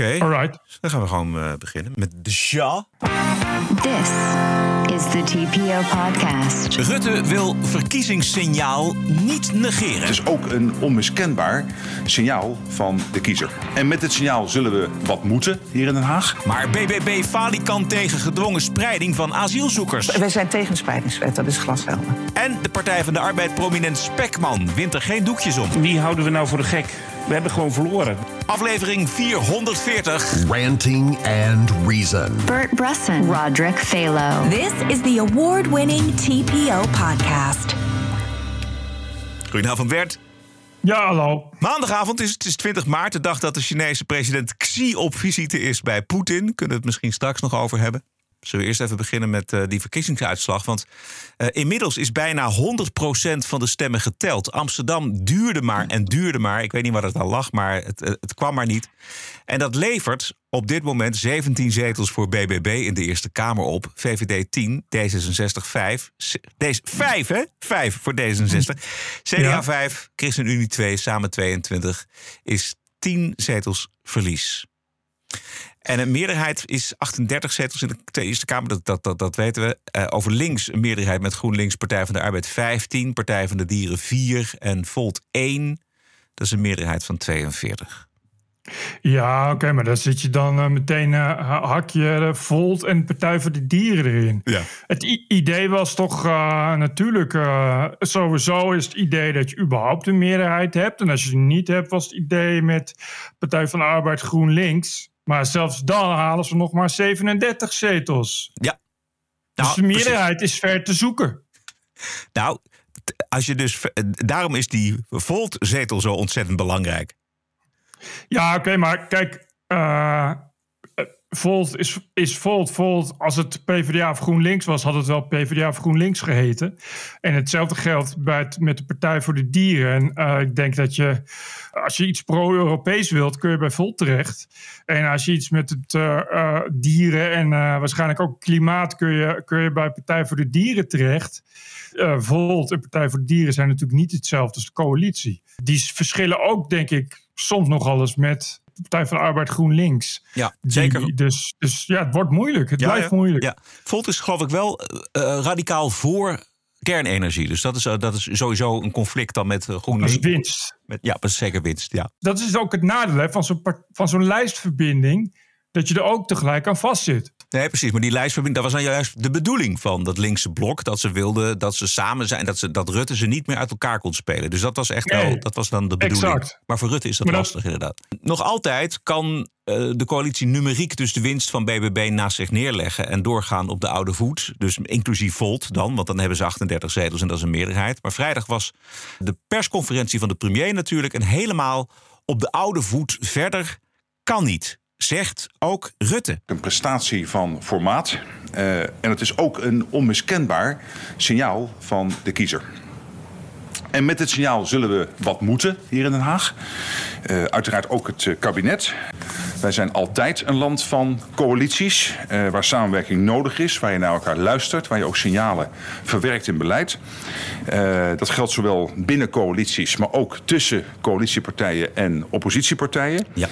Oké, Alright. dan gaan we gewoon eh, beginnen met de Sja. This is the TPO podcast. Rutte wil verkiezingssignaal niet negeren. Het is ook een onmiskenbaar signaal van de kiezer. En met dit signaal zullen we wat moeten hier in Den Haag. Maar BBB falikant tegen gedwongen spreiding van asielzoekers. Wij zijn tegen de spreidingswet, dat is glashelder. En de Partij van de Arbeid prominent Spekman wint er geen doekjes om. Wie houden we nou voor de gek? We hebben gewoon verloren. Aflevering 440. Ranting and Reason. Bert Brusson, Roderick Phalo. This is the award winning TPO podcast. Goedenavond Bert. Ja, hallo. Maandagavond is het is 20 maart, de dag dat de Chinese president Xi op visite is bij Poetin. Kunnen we het misschien straks nog over hebben. Zullen we eerst even beginnen met eh, die verkiezingsuitslag? Want eh, inmiddels is bijna 100% van de stemmen geteld. Amsterdam duurde maar en duurde maar. Ik weet niet waar het aan lag, maar het, eh, het kwam maar niet. En dat levert op dit moment 17 zetels voor BBB in de Eerste Kamer op. VVD 10, D66 5. Deze 5, hè? 5 voor D66. CDA Ja. 5, ChristenUnie 2, samen 22. Is 10 zetels verlies. En een meerderheid is 38 zetels in de Eerste Kamer, dat, dat, dat, dat weten we. Eh, over links een meerderheid met GroenLinks, Partij van de Arbeid 15, Partij van de Dieren 4 en Volt 1. Dat is een meerderheid van 42. Ja, oké, maar dan zit je dan eh, meteen eh, hakje uh, Volt en Partij voor de Dieren erin. Ja. Het idee was toch natuurlijk sowieso is het idee dat je überhaupt een meerderheid hebt. En als je die niet hebt, was het idee met Partij van de Arbeid GroenLinks. Maar zelfs dan halen ze nog maar 37 zetels. Ja. Dus Nou, de precies. meerderheid is ver te zoeken. Nou, als je dus, daarom is die Volt-zetel zo ontzettend belangrijk. Ja, oké, maar kijk, eh, eh, Volt is, is Volt. Volt, als het PvdA of GroenLinks was, had het wel PvdA of GroenLinks geheten. En hetzelfde geldt bij het, met de Partij voor de Dieren. En eh, ik denk dat je, als je iets pro-Europees wilt, kun je bij Volt terecht. En als je iets met het eh, eh, dieren en waarschijnlijk ook klimaat, kun je, kun je bij Partij voor de Dieren terecht. Volt en Partij voor de Dieren zijn natuurlijk niet hetzelfde als de coalitie. Die verschillen ook, denk ik, soms nogal eens met Partij van de Arbeid GroenLinks. Ja, Die- zeker. Dus, dus ja, het wordt moeilijk. Het Ja, blijft ja. moeilijk. Ja. Volt is geloof ik wel eh, eh, radicaal voor kernenergie. Dus dat is, eh, dat is sowieso een conflict dan met eh, Dat is GroenLinks. winst. Met, ja, dat is zeker winst. Ja. Dat is ook het nadeel hè, van zo'n part- van zo'n lijstverbinding. Dat je er ook tegelijk aan vastzit. Nee, precies. Maar die lijstverbinding, dat was nou juist de bedoeling van dat linkse blok. Dat ze wilden dat ze samen zijn. Dat, ze, dat Rutte ze niet meer uit elkaar kon spelen. Dus dat was echt Nee, wel, dat was dan de bedoeling. exact. Maar voor Rutte is dat Maar dat- lastig inderdaad. Nog altijd kan eh, de coalitie numeriek dus de winst van BBB naast zich neerleggen. En doorgaan op de oude voet. Dus inclusief Volt dan, want dan hebben ze 38 zetels en dat is een meerderheid. Maar vrijdag was de persconferentie van de premier natuurlijk. En helemaal op de oude voet verder kan niet. Zegt ook Rutte. Een prestatie van formaat. eh, en het is ook een onmiskenbaar signaal van de kiezer. En met dit signaal zullen we wat moeten hier in Den Haag. Eh, uiteraard ook het eh, kabinet. Wij zijn altijd een land van coalities, eh, waar samenwerking nodig is, waar je naar elkaar luistert, waar je ook signalen verwerkt in beleid. Eh, dat geldt zowel binnen coalities, maar ook tussen coalitiepartijen en oppositiepartijen. Ja.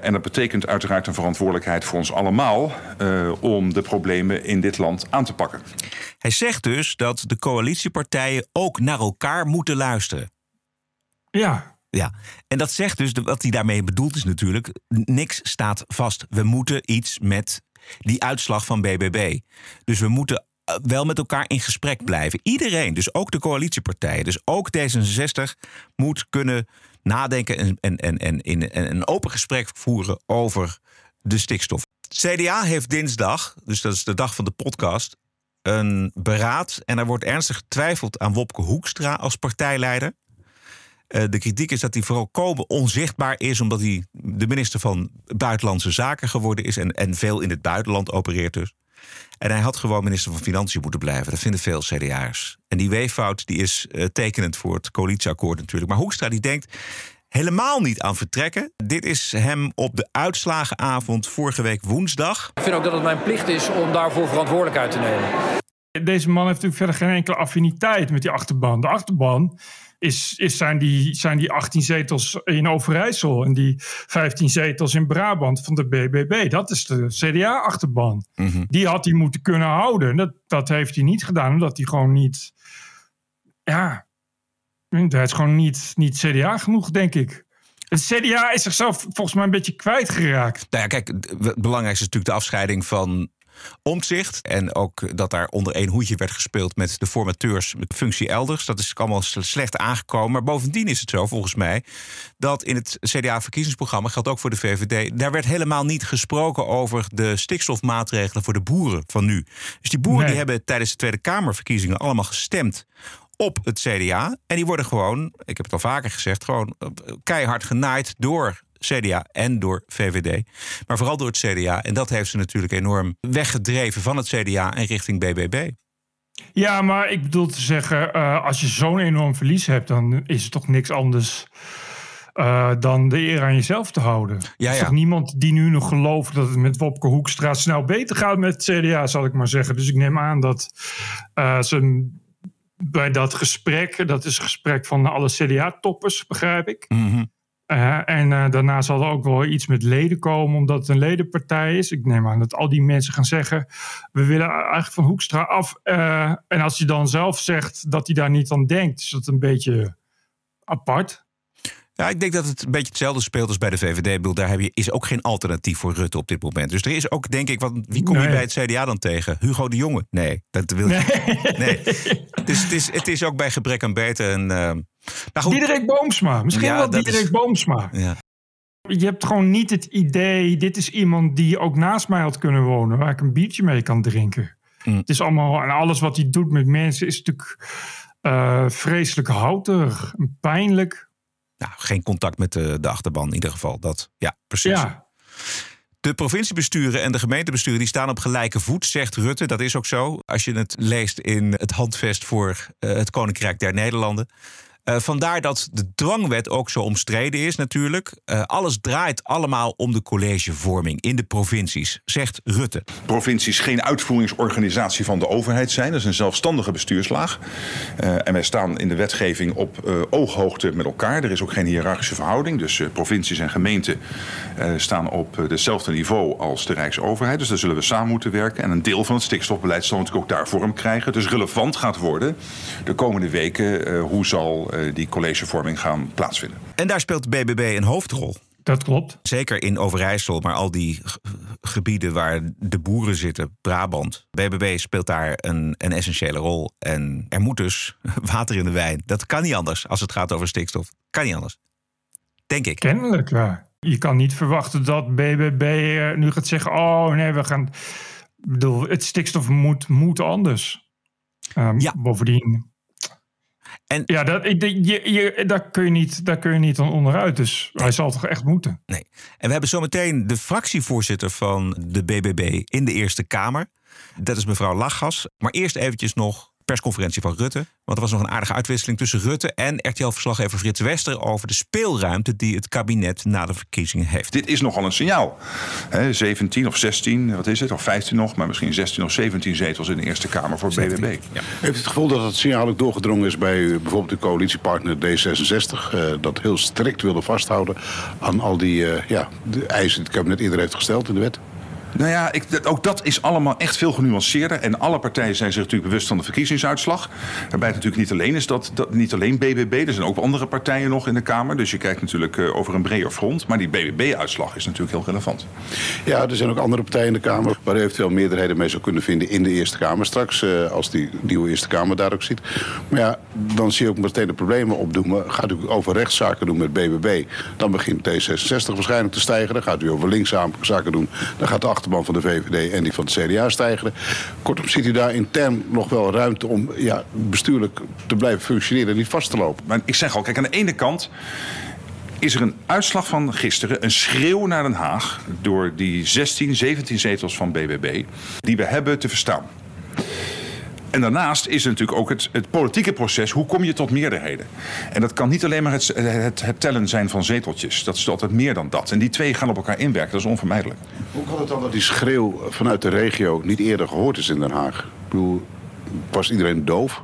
En dat betekent uiteraard een verantwoordelijkheid voor ons allemaal om de problemen in dit land aan te pakken. Hij zegt dus dat de coalitiepartijen ook naar elkaar moeten luisteren. Ja, Ja, en dat zegt dus, wat hij daarmee bedoelt is natuurlijk, niks staat vast. We moeten iets met die uitslag van BBB. Dus we moeten eh, wel met elkaar in gesprek blijven. Iedereen, dus ook de coalitiepartijen, dus ook D66, moet kunnen nadenken en, en, en, en in en een open gesprek voeren over de stikstof. CDA heeft dinsdag, dus dat is de dag van de podcast, een beraad. En er wordt ernstig getwijfeld aan Wopke Hoekstra als partijleider. Eh, de kritiek is dat hij vooral komen onzichtbaar is, omdat hij de minister van Buitenlandse Zaken geworden is en, en veel in het buitenland opereert dus. En hij had gewoon minister van Financiën moeten blijven. Dat vinden veel CDA'ers. En die weeffout die is eh, tekenend voor het coalitieakkoord natuurlijk. Maar Hoekstra die denkt helemaal niet aan vertrekken. Dit is hem op de uitslagenavond vorige week woensdag. Ik vind ook dat het mijn plicht is om daarvoor verantwoordelijkheid te nemen. deze man heeft natuurlijk verder geen enkele affiniteit met die achterban. De achterban is, is, zijn, die, zijn die 18 zetels in Overijssel en die 15 zetels in Brabant van de BBB. Dat is de CDA-achterban. Mhm. Die had hij moeten kunnen houden. Dat, dat heeft hij niet gedaan, omdat hij gewoon niet. Ja, hij is gewoon niet, niet CDA genoeg, denk ik. Het CDA is zichzelf volgens mij een beetje kwijtgeraakt. Nou ja, kijk, het belangrijkste is natuurlijk de afscheiding van omzicht. En ook dat daar onder één hoedje werd gespeeld met de formateurs met functie elders. Dat is allemaal slecht aangekomen. Maar bovendien is het zo, volgens mij, dat in het CDA-verkiezingsprogramma, geldt ook voor de VVD, daar werd helemaal niet gesproken over de stikstofmaatregelen voor de boeren van nu. Dus die boeren Nee. die hebben tijdens de Tweede Kamerverkiezingen allemaal gestemd op het CDA. En die worden gewoon, ik heb het al vaker gezegd, gewoon eh, keihard genaaid door CDA en door VVD. Maar vooral door het CDA. En dat heeft ze natuurlijk enorm weggedreven van het CDA en richting BBB. Ja, maar ik bedoel te zeggen, eh, als je zo'n enorm verlies hebt, dan is het toch niks anders eh, dan de eer aan jezelf te houden. Ja, Er is ja. toch niemand die nu nog gelooft dat het met Wopke Hoekstra snel beter gaat met het CDA, zal ik maar zeggen. Dus ik neem aan dat eh, ze bij dat gesprek, dat is een gesprek van alle CDA-toppers, begrijp ik. Mhm. Eh, en eh, daarna zal er ook wel iets met leden komen, omdat het een ledenpartij is. Ik neem aan dat al die mensen gaan zeggen: we willen eigenlijk van Hoekstra af. Eh, en als hij dan zelf zegt dat hij daar niet aan denkt, is dat een beetje apart. Ja, ik denk dat het een beetje hetzelfde speelt als bij de VVD. Ik bedoel, daar heb je, is ook geen alternatief voor Rutte op dit moment. Dus er is ook, denk ik, wat, wie kom je bij het CDA dan tegen? Hugo de Jonge? Nee, dat wil je. Nee. Dus het is, het is ook bij gebrek aan beter. En, nou goed. Diederik Boomsma, misschien Ja, wel Diederik is- Boomsma. Ja. Je hebt gewoon niet het idee, dit is iemand die ook naast mij had kunnen wonen, waar ik een biertje mee kan drinken. Mm. Het is allemaal, en alles wat hij doet met mensen is natuurlijk eh, vreselijk houterig en pijnlijk. Nou, geen contact met de, de achterban in ieder geval. Dat, ja, precies. Ja, De provinciebesturen en de gemeentebesturen die staan op gelijke voet, zegt Rutte. Dat is ook zo. Als je het leest in het handvest voor eh, het Koninkrijk der Nederlanden. Eh, vandaar dat de dwangwet ook zo omstreden is natuurlijk. Eh, alles draait allemaal om de collegevorming in de provincies, zegt Rutte. provincies geen uitvoeringsorganisatie van de overheid zijn. Dat is een zelfstandige bestuurslaag. Eh, en wij staan in de wetgeving op ooghoogte met elkaar. Er is ook geen hiërarchische verhouding. Dus provincies en gemeenten staan op hetzelfde niveau als de Rijksoverheid. Dus daar zullen we samen moeten werken. En een deel van het stikstofbeleid zal natuurlijk ook daar vorm krijgen. Dus relevant gaat worden de komende weken hoe zal die collegevorming gaan plaatsvinden. En daar speelt de BBB een hoofdrol. dat klopt. Zeker in Overijssel, maar al die gebieden waar de boeren zitten, Brabant. BBB speelt daar een, een essentiële rol. En er moet dus water in de wijn. Dat kan niet anders als het gaat over stikstof. Kan niet anders. Denk ik. Kennelijk, ja. Je kan niet verwachten dat BBB eh, nu gaat zeggen: Oh nee, we gaan. Ik bedoel, het stikstof moet, moet anders. Ehm, Ja. Bovendien. En- ja, dat, je, je, daar, kun je niet, daar kun je niet aan onderuit. Dus hij zal toch echt moeten. Nee. En we hebben zometeen de fractievoorzitter van de BBB in de Eerste Kamer. Dat is mevrouw Lachgas. Maar eerst eventjes nog persconferentie van Rutte. Want er was nog een aardige uitwisseling tussen Rutte en RTL-verslaggever Frits Wester... over de speelruimte die het kabinet na de verkiezingen heeft. Dit is nogal een signaal. Hè, 17 of 16, wat is het? Of 15 nog, maar misschien 16 of 17 zetels in de Eerste Kamer voor BBB. Heeft u het gevoel dat het signaal ook doorgedrongen is bij bijvoorbeeld de coalitiepartner D66? eh, dat heel strikt wilde vasthouden aan al die eh, ja, de eisen die het kabinet eerder heeft gesteld in de wet? Nou ja, ik, ook dat is allemaal echt veel genuanceerder. En alle partijen zijn zich natuurlijk bewust van de verkiezingsuitslag. Waarbij het natuurlijk niet alleen is dat, dat niet alleen BBB, er zijn ook andere partijen nog in de Kamer. Dus je kijkt natuurlijk eh, over een breder front. Maar die BBB-uitslag is natuurlijk heel relevant. Ja, er zijn ook andere partijen in de Kamer waar u eventueel meerderheden mee zou kunnen vinden in de Eerste Kamer straks, eh, als die nieuwe Eerste Kamer daar ook zit. Maar ja, dan zie je ook meteen de problemen opdoemen. Gaat u over rechtszaken doen met BBB, dan begint D66 waarschijnlijk te stijgen. Dan gaat u over linkszaken doen, dan gaat de achterban van de VVD en die van het CDA stijgen. Kortom, ziet u daar intern nog wel ruimte om ja, bestuurlijk te blijven functioneren en niet vast te lopen? Maar ik zeg al, kijk, aan de ene kant is er een uitslag van gisteren, een schreeuw naar Den Haag... door die 16, 17 zetels van BBB, die we hebben te verstaan. En daarnaast is natuurlijk ook het, het politieke proces. Hoe kom je tot meerderheden? En dat kan niet alleen maar het, het, het tellen zijn van zeteltjes. Dat is altijd meer dan dat. En die twee gaan op elkaar inwerken. Dat is onvermijdelijk. Hoe kan het dan dat die schreeuw vanuit de regio niet eerder gehoord is in Den Haag? Ik bedoel, was iedereen doof?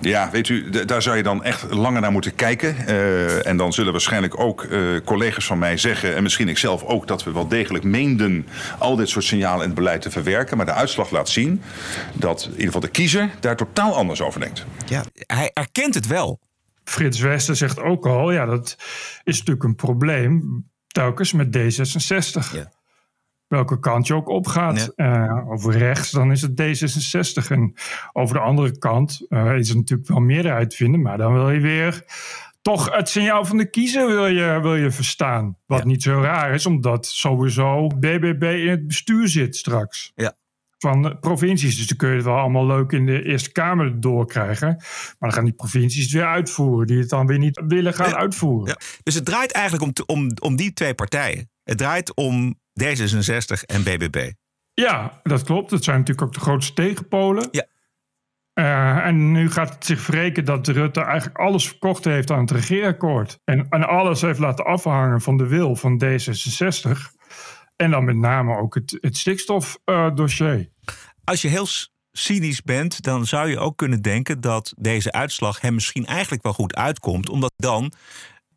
Ja, weet u, daar zou je dan echt langer naar moeten kijken. Eh, en dan zullen waarschijnlijk ook eh, collega's van mij zeggen, en misschien ik zelf ook, dat we wel degelijk meenden al dit soort signalen in het beleid te verwerken. Maar de uitslag laat zien dat in ieder geval de kiezer daar totaal anders over denkt. Ja, hij erkent het wel. Frits Wester zegt ook al, ja, dat is natuurlijk een probleem telkens met D66. Ja. Welke kant je ook opgaat. Eh, over rechts, dan is het D66. En over de andere kant eh, is er natuurlijk wel meerderheid vinden, maar dan wil je weer toch het signaal van de kiezer wil je, wil je verstaan. Wat Ja. niet zo raar is, omdat sowieso BBB in het bestuur zit straks. Ja. Van de provincies. Dus dan kun je het wel allemaal leuk in de Eerste Kamer doorkrijgen. Maar dan gaan die provincies het weer uitvoeren. Die het dan weer niet willen gaan Ja. uitvoeren. Ja. Dus het draait eigenlijk om, om, om die twee partijen. Het draait om D66 en BBB. Ja, dat klopt. Dat zijn natuurlijk ook de grootste tegenpolen. Ja. Eh, en nu gaat het zich wreken dat Rutte eigenlijk alles verkocht heeft aan het regeerakkoord. En, en alles heeft laten afhangen van de wil van D66. En dan met name ook het, het stikstofdossier. Als je heel cynisch bent, dan zou je ook kunnen denken dat deze uitslag hem misschien eigenlijk wel goed uitkomt. Omdat dan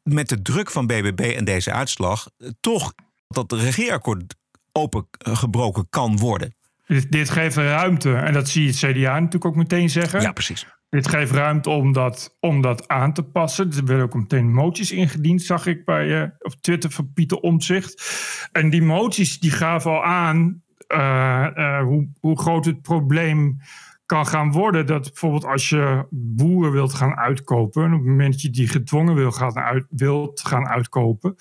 met de druk van BBB en deze uitslag eh, toch dat regeerakkoord opengebroken kan worden. dit, dit geeft ruimte. En dat zie je het CDA natuurlijk ook meteen zeggen. Ja, precies. Dit geeft ruimte om dat, om dat aan te passen. Er werden ook meteen moties ingediend, zag ik bij, eh, op Twitter van Pieter Omtzigt. En die moties die gaven al aan eh, eh, hoe, hoe groot het probleem kan gaan worden. Dat bijvoorbeeld als je boeren wilt gaan uitkopen... en op het moment dat je die gedwongen wil gaan uit, wilt gaan uitkopen...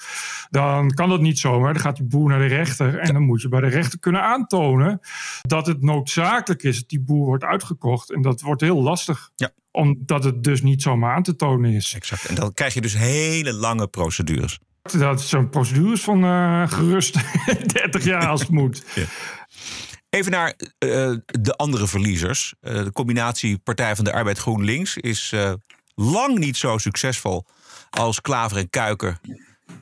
dan kan dat niet zomaar. Dan gaat die boer naar de rechter... en dan moet je bij de rechter kunnen aantonen... dat het noodzakelijk is dat die boer wordt uitgekocht. En dat wordt heel lastig. Ja. Omdat het dus niet zomaar aan te tonen is. Exact. En dan krijg je dus hele lange procedures. Dat zijn procedures van eh, gerust 30 jaar als het moet. Even naar eh, de andere verliezers. Eh, de combinatie Partij van de Arbeid GroenLinks is eh, lang niet zo succesvol als Klaver en Kuiker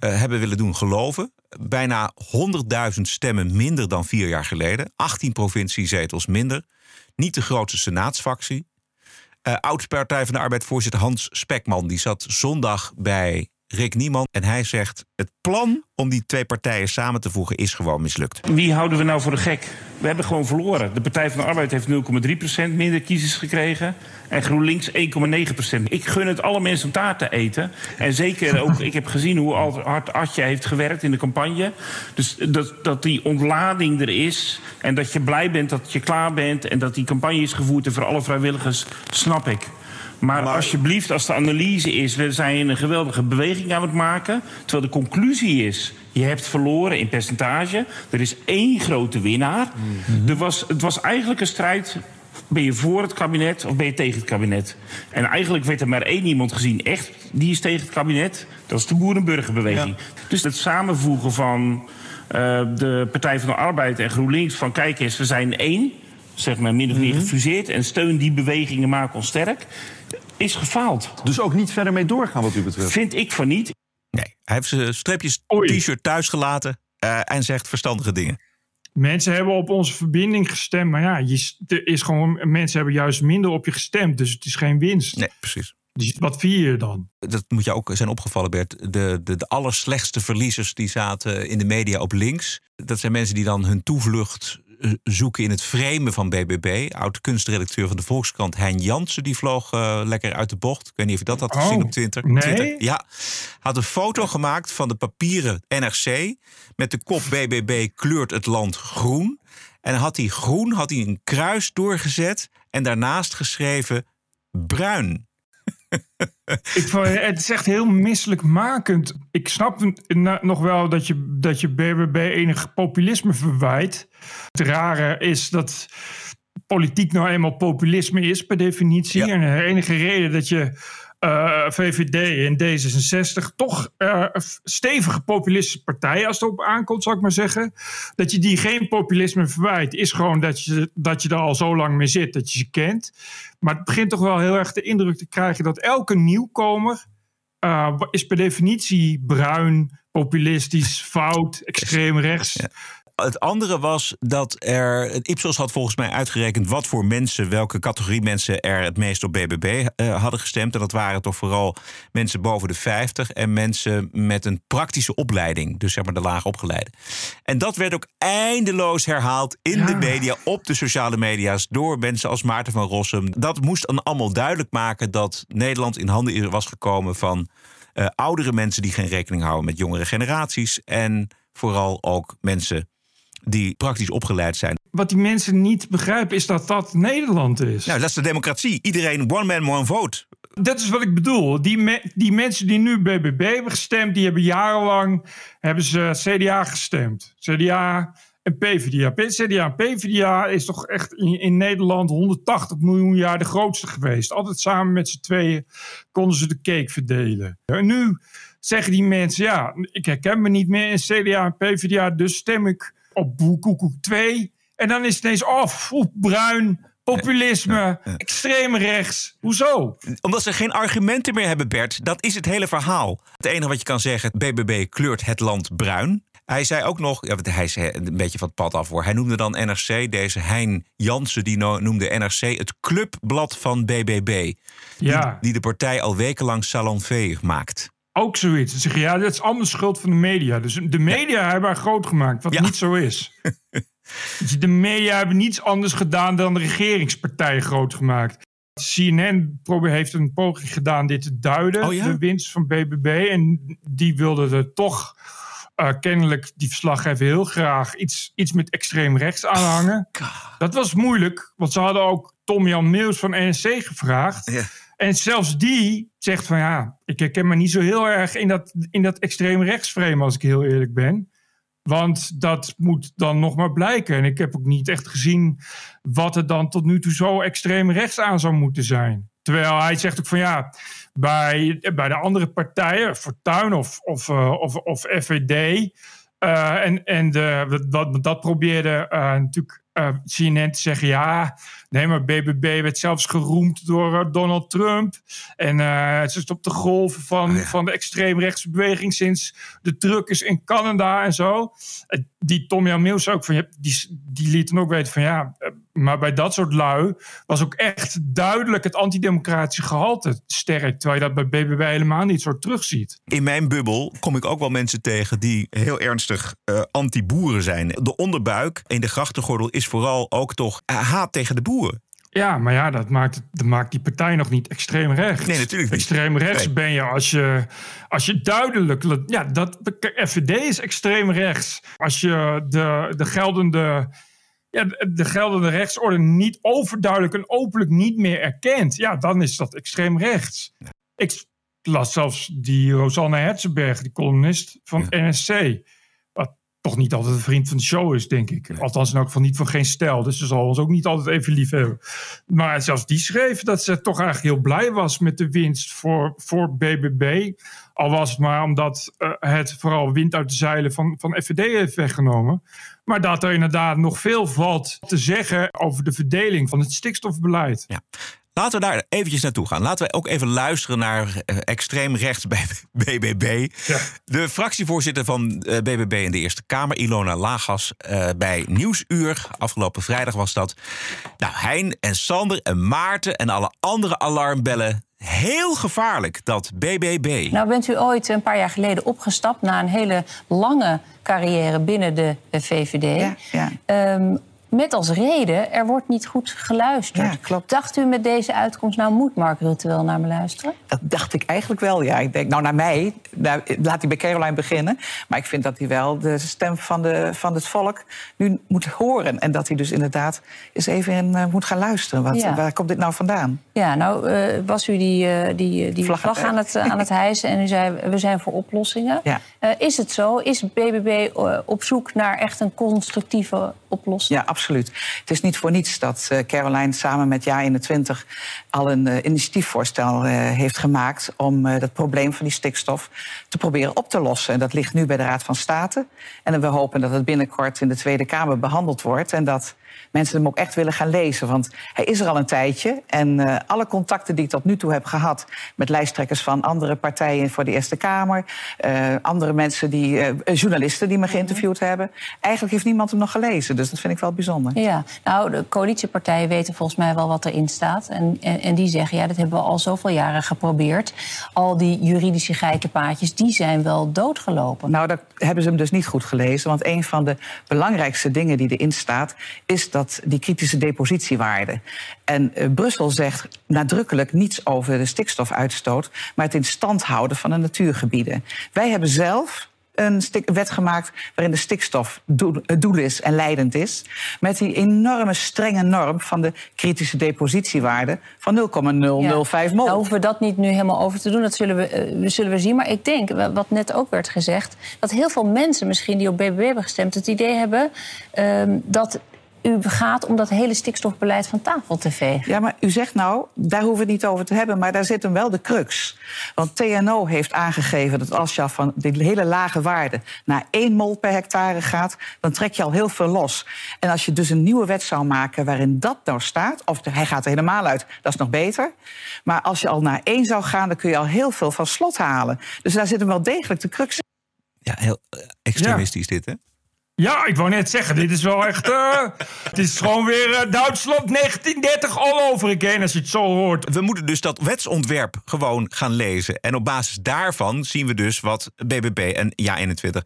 hebben willen doen geloven. Bijna 100.000 stemmen minder dan vier jaar geleden. 18 provinciezetels minder. Niet de grootste senaatsfractie. Eh Oud-Partij van de Arbeid voorzitter Hans Spekman die zat zondag bij Rick Nieman. En hij zegt: het plan om die twee partijen samen te voegen is gewoon mislukt. Wie houden we nou voor de gek? We hebben gewoon verloren. De Partij van de Arbeid heeft 0,3% minder kiezers gekregen. En GroenLinks 1,9%. Ik gun het alle mensen om taart te eten. En zeker ook, ik heb gezien hoe hard Atje heeft gewerkt in de campagne. Dus dat, dat die ontlading er is. En dat je blij bent dat je klaar bent. En dat die campagne is gevoerd. En voor alle vrijwilligers, snap ik. Maar, alsjeblieft, als de analyse is... we zijn een geweldige beweging aan het maken... terwijl de conclusie is... je hebt verloren in percentage. Er is één grote winnaar. er was, het was eigenlijk een strijd... ben je voor het kabinet of ben je tegen het kabinet? En eigenlijk werd er maar één iemand gezien... echt, die is tegen het kabinet. Dat is de boerenburgerbeweging. Dus het samenvoegen van eh, de Partij van de Arbeid en GroenLinks... van kijk eens, we zijn één zeg maar min of meer gefuseerd en steun die bewegingen maken ons sterk, is gefaald. Dus ook niet verder mee doorgaan wat u betreft. Vind ik van niet. Nee, hij heeft zijn streepjes t-shirt thuis gelaten eh, en zegt verstandige dingen. Mensen hebben op onze verbinding gestemd. Maar ja, je, er is gewoon, mensen hebben juist minder op je gestemd. Dus het is geen winst. Nee, precies. Dus wat vier je dan? Dat moet je ook zijn opgevallen, Bert. De, de, de allerslechtste verliezers die zaten in de media op links. Dat zijn mensen die dan hun toevlucht zoeken in het framen van BBB. Oud-kunstredacteur van de Volkskrant, Hein Jansen, die vloog eh, lekker uit de bocht. Ik weet niet of je dat had Oh, gezien op Twitter. nee? Twitter. Ja, had een foto gemaakt van de papieren NRC met de kop BBB kleurt het land groen. En had hij groen, had hij een kruis doorgezet en daarnaast geschreven bruin. Ik, vond- het is echt heel misselijkmakend. Ik snap nog wel dat je, dat je BBB enig populisme verwijt. Het rare is dat politiek nou eenmaal populisme is per definitie. Ja. En de enige reden dat je eh, VVD en D66 toch eh, stevige populistische partijen, als het op aankomt, zou ik maar zeggen, dat je die geen populisme verwijt, is gewoon dat je, dat je er al zo lang mee zit, dat je ze kent. Maar het begint toch wel heel erg de indruk te krijgen dat elke nieuwkomer eh, is per definitie bruin, populistisch, fout, extreem rechts. Het andere was dat er. Ipsos had volgens mij uitgerekend wat voor mensen, welke categorie mensen er het meest op BBB eh, hadden gestemd. En dat waren toch vooral mensen boven de 50 en mensen met een praktische opleiding. Dus zeg maar de laag opgeleide. En dat werd ook eindeloos herhaald in de media, op de sociale media's, door mensen als Maarten van Rossum. Dat moest dan allemaal duidelijk maken dat Nederland in handen was gekomen van eh, oudere mensen die geen rekening houden met jongere generaties. En vooral ook mensen die praktisch opgeleid zijn. Wat die mensen niet begrijpen is dat dat Nederland is. Nou, dat is de democratie. Iedereen one man, one vote. Dat is wat ik bedoel. Die, me- die mensen die nu BBB hebben gestemd, die hebben jarenlang hebben ze CDA gestemd. CDA en PvdA. CDA en PvdA is toch echt in, in Nederland 180 miljoen jaar de grootste geweest. Altijd samen met z'n tweeën konden ze de cake verdelen. En nu zeggen die mensen, ja, ik herken me niet meer in CDA en PvdA, dus stem ik op Boekoekoek 2. En dan is het ineens, oh, foe, bruin, populisme, extreem rechts. Hoezo? Omdat ze geen argumenten meer hebben, Bert. Dat is het hele verhaal. Het enige wat je kan zeggen, BBB kleurt het land bruin. Hij zei ook nog, ja, hij is een beetje van het pad af hoor. Hij noemde dan NRC, deze Hein Jansen, die no- noemde NRC het clubblad van BBB. Ja. Die, die de partij al wekenlang salonveeg maakt. Ook zoiets. Ze zeggen, ja, dat is allemaal schuld van de media. Dus de media hebben haar groot gemaakt, wat niet zo is. Dus de media hebben niets anders gedaan dan de regeringspartij groot gemaakt. CNN heeft een poging gedaan dit te duiden, Oh ja? de winst van BBB. En die wilde er toch eh, kennelijk, die verslaggever, heel graag iets, iets met extreem rechts aanhangen. dat was moeilijk, want ze hadden ook Tom-Jan Meeuws van NSC gevraagd. En zelfs die zegt van ja, ik herken me niet zo heel erg in dat, in dat extreem rechtsframe als ik heel eerlijk ben. Want dat moet dan nog maar blijken. En ik heb ook niet echt gezien wat er dan tot nu toe zo extreem rechts aan zou moeten zijn. Terwijl hij zegt ook van ja, bij, bij de andere partijen, Fortuyn of, of, eh, of, of FVD. eh, en en de, dat, dat probeerde eh, natuurlijk CNN te zeggen: ja, nee, maar BBB werd zelfs geroemd door eh, Donald Trump. En eh ze is op de golven van, van de extreemrechtse beweging sinds de truckers in Canada en zo. Eh, die Tom Jan Mills ook van, die, die liet dan ook weten van ja, eh, maar bij dat soort lui was ook echt duidelijk het antidemocratische gehalte sterk. Terwijl je dat bij BBB helemaal niet zo terugziet. In mijn bubbel kom ik ook wel mensen tegen die heel ernstig eh, anti-boeren zijn. De onderbuik in de grachtengordel is vooral ook toch haat tegen de boeren. Ja, maar ja, dat maakt, dat maakt die partij nog niet extreem rechts. Nee, natuurlijk niet. Extreem rechts Nee. ben je als je, als je duidelijk... Ja, dat, FVD is extreem rechts. Als je de, de geldende... Ja, de de geldende rechtsorde niet overduidelijk en openlijk niet meer erkent. Ja, dan is dat extreem rechts. Ik las zelfs die Rosanne Herzenberg, die columnist van NSC. Toch niet altijd een vriend van de show is, denk ik. Althans in elk geval niet van geen stijl. Dus ze zal ons ook niet altijd even lief hebben. Maar zelfs die schreef dat ze toch eigenlijk heel blij was met de winst voor, voor BBB. Al was het maar omdat eh, het vooral wind uit de zeilen van, van FVD heeft weggenomen. Maar dat er inderdaad nog veel valt te zeggen over de verdeling van het stikstofbeleid. Ja. Laten we daar eventjes naartoe gaan. Laten we ook even luisteren naar eh, extreem rechts bij BBB. De fractievoorzitter van eh, BBB in de Eerste Kamer, Ilona Lagas, eh, bij Nieuwsuur. Afgelopen vrijdag was dat. Nou, Hein en Sander en Maarten en alle andere alarmbellen. Heel gevaarlijk, dat BBB. Nou bent u ooit een paar jaar geleden opgestapt na een hele lange carrière binnen de eh, VVD. Ehm, met als reden, er wordt niet goed geluisterd. Dacht u met deze uitkomst, nou moet Mark Rutte wel naar me luisteren? Dat dacht ik eigenlijk wel, ja. Ik denk, nou, naar mij, nou, laat hij bij Caroline beginnen. Maar ik vind dat hij wel de stem van, de, van het volk nu moet horen. En dat hij dus inderdaad eens even in, eh, moet gaan luisteren. Wat, Ja. Waar komt dit nou vandaan? Ja, nou eh, was u die, eh, die, die Vlag- vlag, aan, het, aan het hijsen en u zei we zijn voor oplossingen. Ja. Is het zo? Is BBB op zoek naar echt een constructieve oplossen? Ja, absoluut. Het is niet voor niets dat uh, Caroline samen met JA21 al een uh, initiatiefvoorstel uh, heeft gemaakt om dat probleem van die stikstof te proberen op te lossen. En dat ligt nu bij de Raad van State. En we hopen dat het binnenkort in de Tweede Kamer behandeld wordt en dat mensen hem ook echt willen gaan lezen. Want hij is er al een tijdje. En uh, alle contacten die ik tot nu toe heb gehad met lijsttrekkers van andere partijen voor de Eerste Kamer, uh, andere mensen die, uh, journalisten die me mhm. geïnterviewd hebben, eigenlijk heeft niemand hem nog gelezen. Dus dat vind ik wel bijzonder. Ja, nou, de coalitiepartijen weten volgens mij wel wat erin staat. En, en, en die zeggen, ja, dat hebben we al zoveel jaren geprobeerd. Al die juridische geitenpaadjes, die zijn wel doodgelopen. Nou, dat hebben ze hem dus niet goed gelezen. Want een van de belangrijkste dingen die erin staat, is dat die kritische depositiewaarde. En uh, Brussel zegt nadrukkelijk niets over de stikstofuitstoot, maar het in stand houden van de natuurgebieden. Wij hebben zelf een wet gemaakt waarin de stikstof het doel is en leidend is. Met die enorme strenge norm van de kritische depositiewaarde van 0,005 mol. Nou hoeven we dat niet nu helemaal over te doen, dat zullen we, uh, zullen we zien. Maar ik denk, wat net ook werd gezegd, dat heel veel mensen misschien die op BBB hebben gestemd, het idee hebben uh, dat u gaat om dat hele stikstofbeleid van tafel te vegen. Ja, maar u zegt nou, daar hoeven we het niet over te hebben, maar daar zit hem wel de crux. Want TNO heeft aangegeven dat als je van die hele lage waarde naar 1 mol per hectare gaat, dan trek je al heel veel los. En als je dus een nieuwe wet zou maken waarin dat nou staat, of hij gaat er helemaal uit, dat is nog beter. Maar als je al naar 1 zou gaan, dan kun je al heel veel van slot halen. Dus daar zit hem wel degelijk de crux in. Ja, heel extremistisch dit, hè? Ja, ik wou net zeggen, dit is wel echt. Uh, het is gewoon weer uh, Duitsland 1930 all over again, als je het zo hoort. We moeten dus dat wetsontwerp gewoon gaan lezen. En op basis daarvan zien we dus wat BBB en Ja21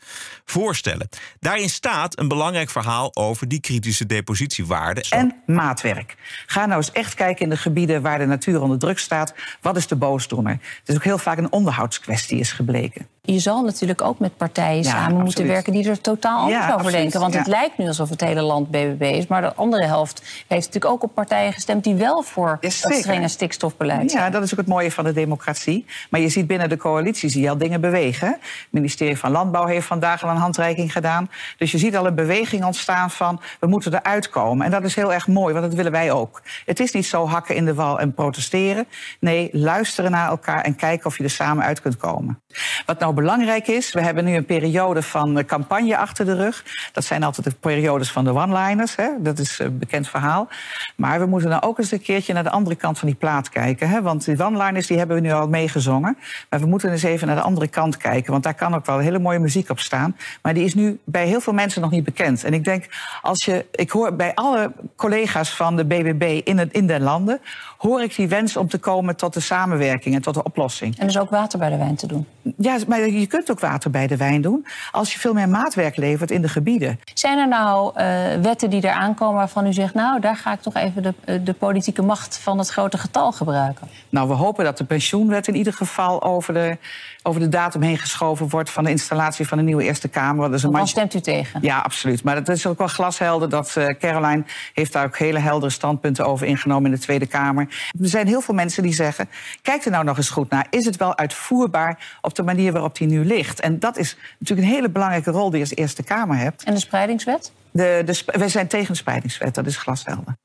voorstellen. Daarin staat een belangrijk verhaal over die kritische depositiewaarde. En maatwerk. Ga nou eens echt kijken in de gebieden waar de natuur onder druk staat. Wat is de boosdoener? Het is ook heel vaak een onderhoudskwestie, is gebleken. Je zal natuurlijk ook met partijen ja, samen absoluut. moeten werken die er totaal anders ja, over denken. Want het lijkt nu alsof het hele land BBB is. Maar de andere helft heeft natuurlijk ook op partijen gestemd die wel voor dat strenge stikstofbeleid zijn. Ja, dat is ook het mooie van de democratie. Maar je ziet binnen de coalitie zie je al dingen bewegen. Het ministerie van Landbouw heeft vandaag al een handreiking gedaan. Dus je ziet al een beweging ontstaan van we moeten eruit komen. En dat is heel erg mooi, want dat willen wij ook. Het is niet zo hakken in de wal en protesteren. Nee, luisteren naar elkaar en kijken of je er samen uit kunt komen. Wat nou belangrijk is, we hebben nu een periode van campagne achter de rug. Dat zijn altijd de periodes van de one-liners. Dat is een bekend verhaal. Maar we moeten dan ook eens een keertje naar de andere kant van die plaat kijken. Hè? Want die one-liners die hebben we nu al meegezongen. Maar we moeten eens even naar de andere kant kijken. Want daar kan ook wel hele mooie muziek op staan. Maar die is nu bij heel veel mensen nog niet bekend. En ik denk, als je, ik hoor bij alle collega's van de BBB in, het, in de landen... hoor ik die wens om te komen tot de samenwerking en tot de oplossing. En dus ook water bij de wijn te doen. Ja, maar je kunt ook water bij de wijn doen. Als je veel meer maatwerk levert in de gebieden. Zijn er nou uh, wetten die eraan komen waarvan u zegt... nou, daar ga ik toch even de, eh, de politieke macht van het grote getal gebruiken? Nou, we hopen dat de pensioenwet in ieder geval over de, over de datum heen geschoven wordt... van de installatie van de nieuwe Eerste Kamer. Dus dan stemt u tegen? Ja, absoluut. Maar het is ook wel glashelder dat uh, Caroline... heeft daar ook hele heldere standpunten over ingenomen in de Tweede Kamer. Er zijn heel veel mensen die zeggen... kijk er nou nog eens goed naar. Is het wel uitvoerbaar op de manier waarop die nu ligt? En dat is natuurlijk een hele belangrijke rol die je als Eerste Kamer hebt. En de spreidingswet? De, de, wij zijn tegen de spreidingswet, dat is glashelder.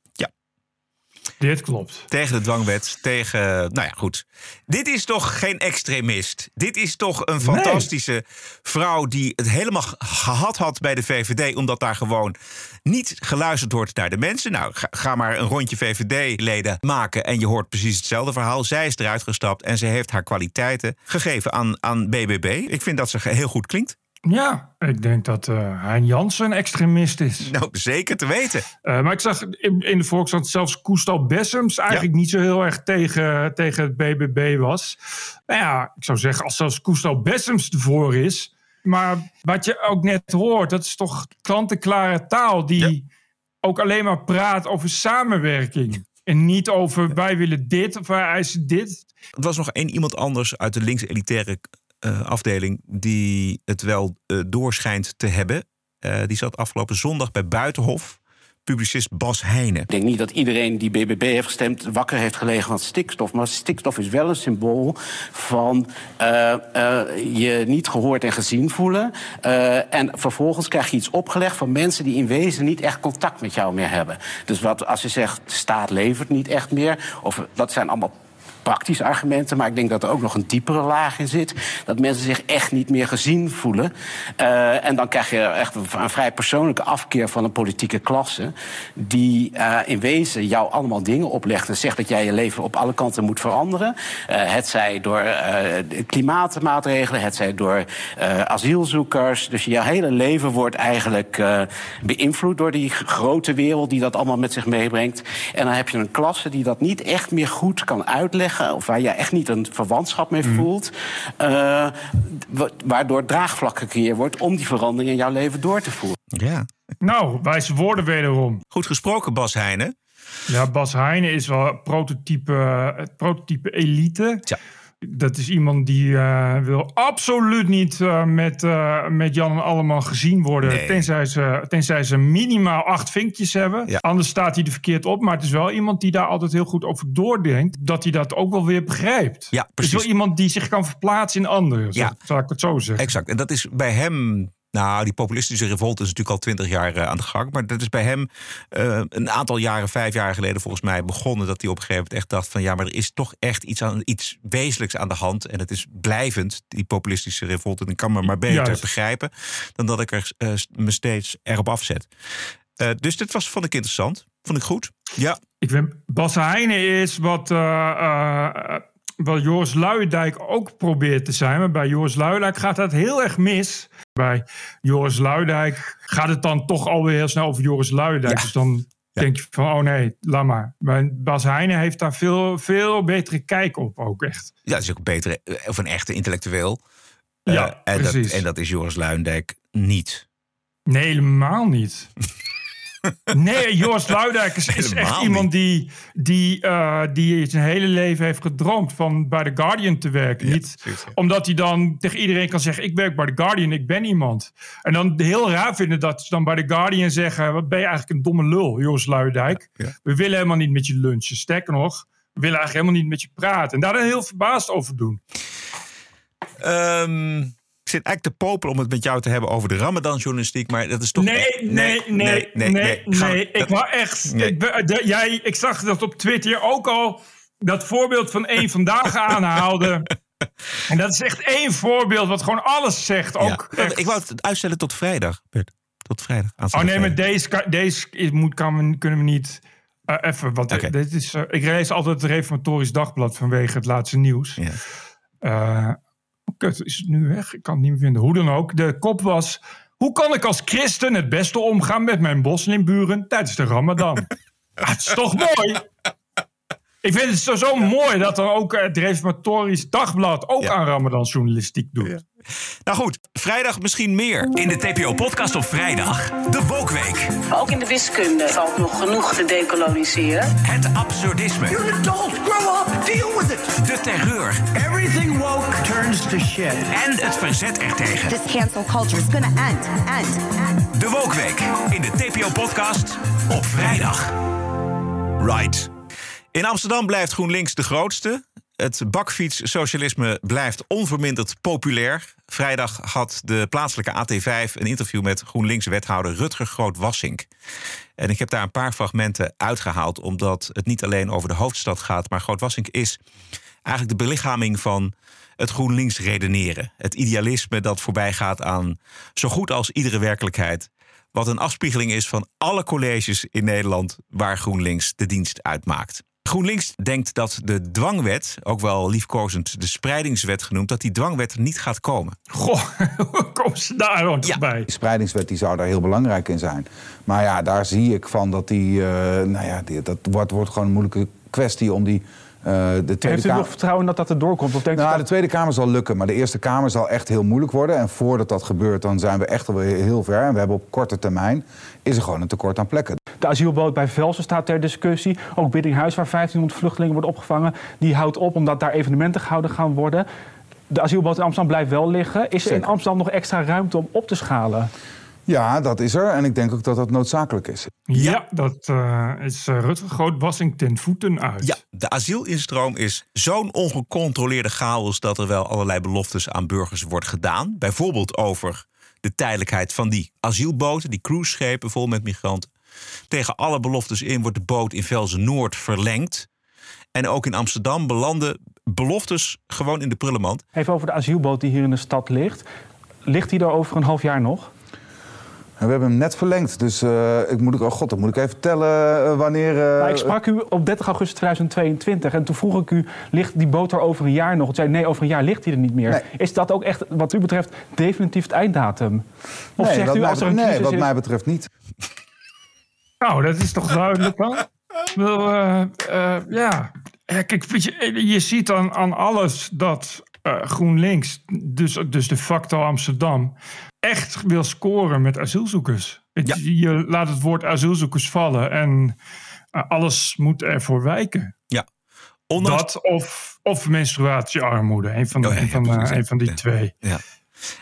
Dit klopt. Tegen de dwangwet, tegen. Nou ja, goed. Dit is toch geen extremist? Dit is toch een fantastische nee. vrouw die het helemaal gehad had bij de VVD, omdat daar gewoon niet geluisterd wordt naar de mensen. Nou, ga, ga maar een rondje VVD-leden maken en je hoort precies hetzelfde verhaal. Zij is eruit gestapt en ze heeft haar kwaliteiten gegeven aan, aan BBB. Ik vind dat ze heel goed klinkt. Ja, ik denk dat uh, Hein Jansen een extremist is. Nou, zeker te weten. Uh, maar ik zag in, in de Volkskrant zelfs Koestal Bessems eigenlijk ja. niet zo heel erg tegen, tegen het BBB was. Nou ja, ik zou zeggen, als zelfs Koestal Bessems ervoor is. Maar wat je ook net hoort, dat is toch klantenklare taal die ja. ook alleen maar praat over samenwerking. En niet over wij willen dit of wij eisen dit. Er was nog één iemand anders uit de links-elitaire uh, afdeling die het wel uh, doorschijnt te hebben. Uh, die zat afgelopen zondag bij Buitenhof publicist Bas Heijnen. Ik denk niet dat iedereen die BBB heeft gestemd wakker heeft gelegen van stikstof. Maar stikstof is wel een symbool van je niet gehoord en gezien voelen. En vervolgens krijg je iets opgelegd van mensen die in wezen niet echt contact met jou meer hebben. Dus wat als je zegt, de staat levert niet echt meer. Of dat zijn allemaal praktische argumenten. Maar ik denk dat er ook nog een diepere laag in zit. Dat mensen zich echt niet meer gezien voelen. Uh, en dan krijg je echt een, vrij persoonlijke afkeer van een politieke klasse. Die uh, in wezen jou allemaal dingen oplegt. En zegt dat jij je leven op alle kanten moet veranderen. Uh, het zij door klimaatmaatregelen. Het zij door asielzoekers. Dus jouw hele leven wordt eigenlijk beïnvloed door die grote wereld die dat allemaal met zich meebrengt. En dan heb je een klasse die dat niet echt meer goed kan uitleggen of waar je echt niet een verwantschap mee voelt, uh, waardoor draagvlak gecreëerd wordt om die verandering in jouw leven door te voeren. Ja. Nou, wijze woorden wederom. Goed gesproken, Bas Heijnen. Ja, Bas Heijnen is wel prototype, het prototype elite. Ja. Dat is iemand die uh, wil absoluut niet uh, met, uh, met Jan en allemaal gezien worden. Nee. Tenzij, ze, tenzij ze minimaal acht vinkjes hebben. Ja. Anders staat hij er verkeerd op. Maar het is wel iemand die daar altijd heel goed over doordenkt. Dat hij dat ook wel weer begrijpt. Ja, Het is precies. wel iemand die zich kan verplaatsen in anderen. Ja. Zal ik het zo zeggen. Exact. En dat is bij hem. Nou, die populistische revolt is natuurlijk al twintig jaar eh, aan de gang. Maar dat is bij hem eh, een aantal jaren, vijf jaar geleden volgens mij begonnen. Dat hij op een gegeven moment echt dacht van ja, maar er is toch echt iets, aan, iets wezenlijks aan de hand. En het is blijvend, die populistische revolt. En ik kan me maar beter Juist. begrijpen dan dat ik er, eh, me steeds erop afzet. Dus dit was, vond ik interessant. Vond ik goed. Ja, Ik vind Bas Heijnen is wat, wat Joris Luijendijk ook probeert te zijn. Maar bij Joris Luijendijk gaat dat heel erg mis. Bij Joris Luijendijk gaat het dan toch alweer heel snel over Joris Luijendijk. Ja. Dus dan Ja. denk je van, oh nee, laat maar. Maar Bas Heijnen heeft daar veel, veel betere kijk op ook echt. ja, dat is ook een betere eh, of een echte intellectueel. Eh, Ja, en, dat, precies. en dat is Joris Luijendijk niet. Nee, helemaal niet. Nee, Joris Luijendijk is, echt niet. iemand die, die, eh, die zijn hele leven heeft gedroomd van bij The Guardian te werken. Ja, niet precies, ja. omdat hij dan tegen iedereen kan zeggen: Ik werk bij The Guardian, ik ben iemand. En dan heel raar vinden dat ze dan bij The Guardian zeggen: Wat ben je eigenlijk een domme lul? Ja, ja. We willen helemaal niet met je lunchen. Sterker nog, we willen eigenlijk helemaal niet met je praten. En daar dan heel verbaasd over doen. Ehm, ik zit eigenlijk te popelen om het met jou te hebben over de Ramadan-journalistiek, maar dat is toch. Nee, nee, nee, nee, nee. We- Ik wou echt. Nee. Ik, de- jij, ik zag dat op Twitter ook al dat voorbeeld van één vandaag aanhaalde. En dat is echt één voorbeeld wat gewoon alles zegt. Ook Ik wou het uitstellen tot vrijdag, Bert. Tot vrijdag. Oh nee, maar deze, deze moet, kan, we- kunnen we niet. eh, even, want dit is, eh, ik lees altijd het Reformatorisch Dagblad vanwege het laatste nieuws. Ja. Eh, oh, kut, is het nu weg? Ik kan het niet meer vinden. Hoe dan ook. De kop was... Hoe kan ik als christen het beste omgaan met mijn moslimburen tijdens de ramadan? Ah, het is toch mooi? Ik vind het zo, zo mooi dat er ook het Reformatorisch Dagblad... ook Ja. aan ramadan journalistiek doet. Nou goed, vrijdag misschien meer. In de TPO-podcast op vrijdag. De Wokweek. Maar ook in de wiskunde valt nog genoeg te decoloniseren. Het absurdisme. You're an adult. Grow up. Deal with it. De terreur. Everything woke turns to shit. En het verzet ertegen. This cancel culture is gonna end, end, end. De Wokweek. In de TPO-podcast op vrijdag. Right. In Amsterdam blijft GroenLinks de grootste. Het bakfietssocialisme blijft onverminderd populair. Vrijdag had de plaatselijke AT5 een interview met GroenLinks-wethouder Rutger Groot-Wassink. En ik heb daar een paar fragmenten uitgehaald, omdat het niet alleen over de hoofdstad gaat. Maar Groot-Wassink is eigenlijk de belichaming van het GroenLinks redeneren. Het idealisme dat voorbij gaat aan zo goed als iedere werkelijkheid. Wat een afspiegeling is van alle colleges in Nederland waar GroenLinks de dienst uitmaakt. GroenLinks denkt dat de dwangwet, ook wel liefkozend de spreidingswet genoemd, dat die dwangwet niet gaat komen. Goh, hoe komen ze daar dan bij? Die spreidingswet die zou daar heel belangrijk in zijn. Maar ja, daar zie ik van dat die. eh, nou ja, die, dat wordt, wordt gewoon een moeilijke kwestie om die. Eh, de Tweede Heeft u Kamer- nog vertrouwen dat dat er doorkomt? Of denkt nou, dat- de Tweede Kamer zal lukken, maar de Eerste Kamer zal echt heel moeilijk worden. En voordat dat gebeurt, dan zijn we echt alweer heel ver. En we hebben op korte termijn is er gewoon een tekort aan plekken. De asielboot bij Velsen staat ter discussie. Ook Biddinghuis, waar 1500 vluchtelingen worden opgevangen, die houdt op omdat daar evenementen gehouden gaan worden. De asielboot in Amsterdam blijft wel liggen. Is er in. Amsterdam nog extra ruimte om op te schalen? Ja, dat is er. En ik denk ook dat dat noodzakelijk is. Ja, dat uh, is uh, Rutger Groot-Wassing ten voeten uit. Ja, de asielinstroom is zo'n ongecontroleerde chaos... dat er wel allerlei beloftes aan burgers wordt gedaan. Bijvoorbeeld over de tijdelijkheid van die asielboten... die cruiseschepen vol met migranten. Tegen alle beloftes in wordt de boot in Velzen-Noord verlengd. En ook in Amsterdam belanden beloftes gewoon in de prullenmand. Even over de asielboot die hier in de stad ligt. Ligt die er over een half jaar nog? We hebben hem net verlengd, dus uh, ik moet, oh god, dan moet ik even tellen uh, wanneer... Uh... Nou, ik sprak u op 30 augustus 2022 en toen vroeg ik u, ligt die boot er over een jaar nog? Toen zei nee, over een jaar ligt hij er niet meer. Nee. Is dat ook echt, wat u betreft, definitief het einddatum? Of nee, zegt u, als er een nee, wat is... mij betreft niet. Nou, dat is toch duidelijk dan? Wel, ja, kijk, je, je ziet dan aan alles dat GroenLinks, dus, dus de facto Amsterdam echt wil scoren met asielzoekers. Je laat het woord asielzoekers vallen en uh, alles moet ervoor wijken. Ja. Ondanks... Dat of, of menstruatiearmoede, een van, de, oh, ja, van, een van die twee. Ja.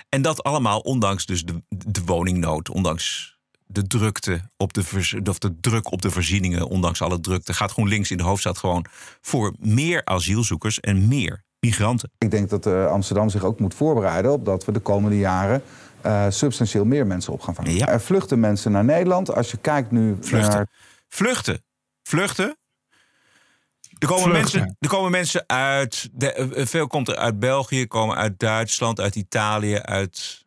En dat allemaal ondanks dus de, de woningnood, ondanks de drukte op de, of de druk op de voorzieningen, ondanks alle drukte, gaat GroenLinks in de hoofdstad gewoon voor meer asielzoekers en meer migranten. Ik denk dat uh, Amsterdam zich ook moet voorbereiden op dat we de komende jaren uh, substantieel meer mensen op gaan vangen. Ja. Er vluchten mensen naar Nederland. Als je kijkt nu vluchten. naar... Vluchten. Vluchten. Er komen, mensen, er komen mensen uit. De, eh, veel komt er uit België, komen uit Duitsland, uit Italië, uit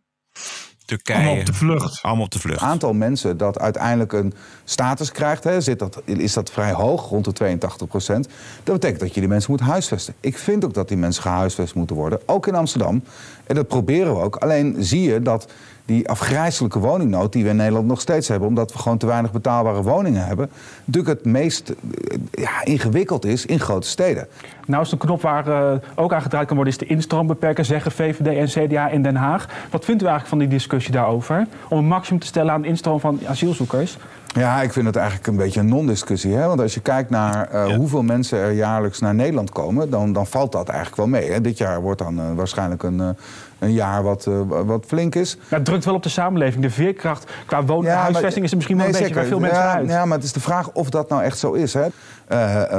Turkije. Allemaal op de vlucht. Allemaal op de vlucht. Het aantal mensen dat uiteindelijk een status krijgt, hè, zit dat, is dat vrij hoog, rond de 82 procent. Dat betekent dat je die mensen moet huisvesten. Ik vind ook dat die mensen gehuisvest moeten worden, ook in Amsterdam. En dat proberen we ook. Alleen zie je dat die afgrijzelijke woningnood die we in Nederland nog steeds hebben, omdat we gewoon te weinig betaalbare woningen hebben, natuurlijk het meest eh, ja, ingewikkeld is in grote steden. Nou is de knop waar uh, ook aan gedraaid kan worden, is de instroom beperken, zeggen VVD en CDA in Den Haag. Wat vindt u eigenlijk van die discussie daarover? Om een maximum te stellen aan de instroom van asielzoekers? Ja, ik vind het eigenlijk een beetje een non-discussie. Want als je kijkt naar uh, hoeveel mensen er jaarlijks naar Nederland komen, dan, dan valt dat eigenlijk wel mee. Hè? Dit jaar wordt dan uh, waarschijnlijk een, uh, een jaar wat, wat flink is. Het drukt wel op de samenleving. De veerkracht qua ja, huisvesting is er misschien wel een beetje bij veel mensen ja, uit. Ja, maar het is de vraag of dat nou echt zo is. Hè?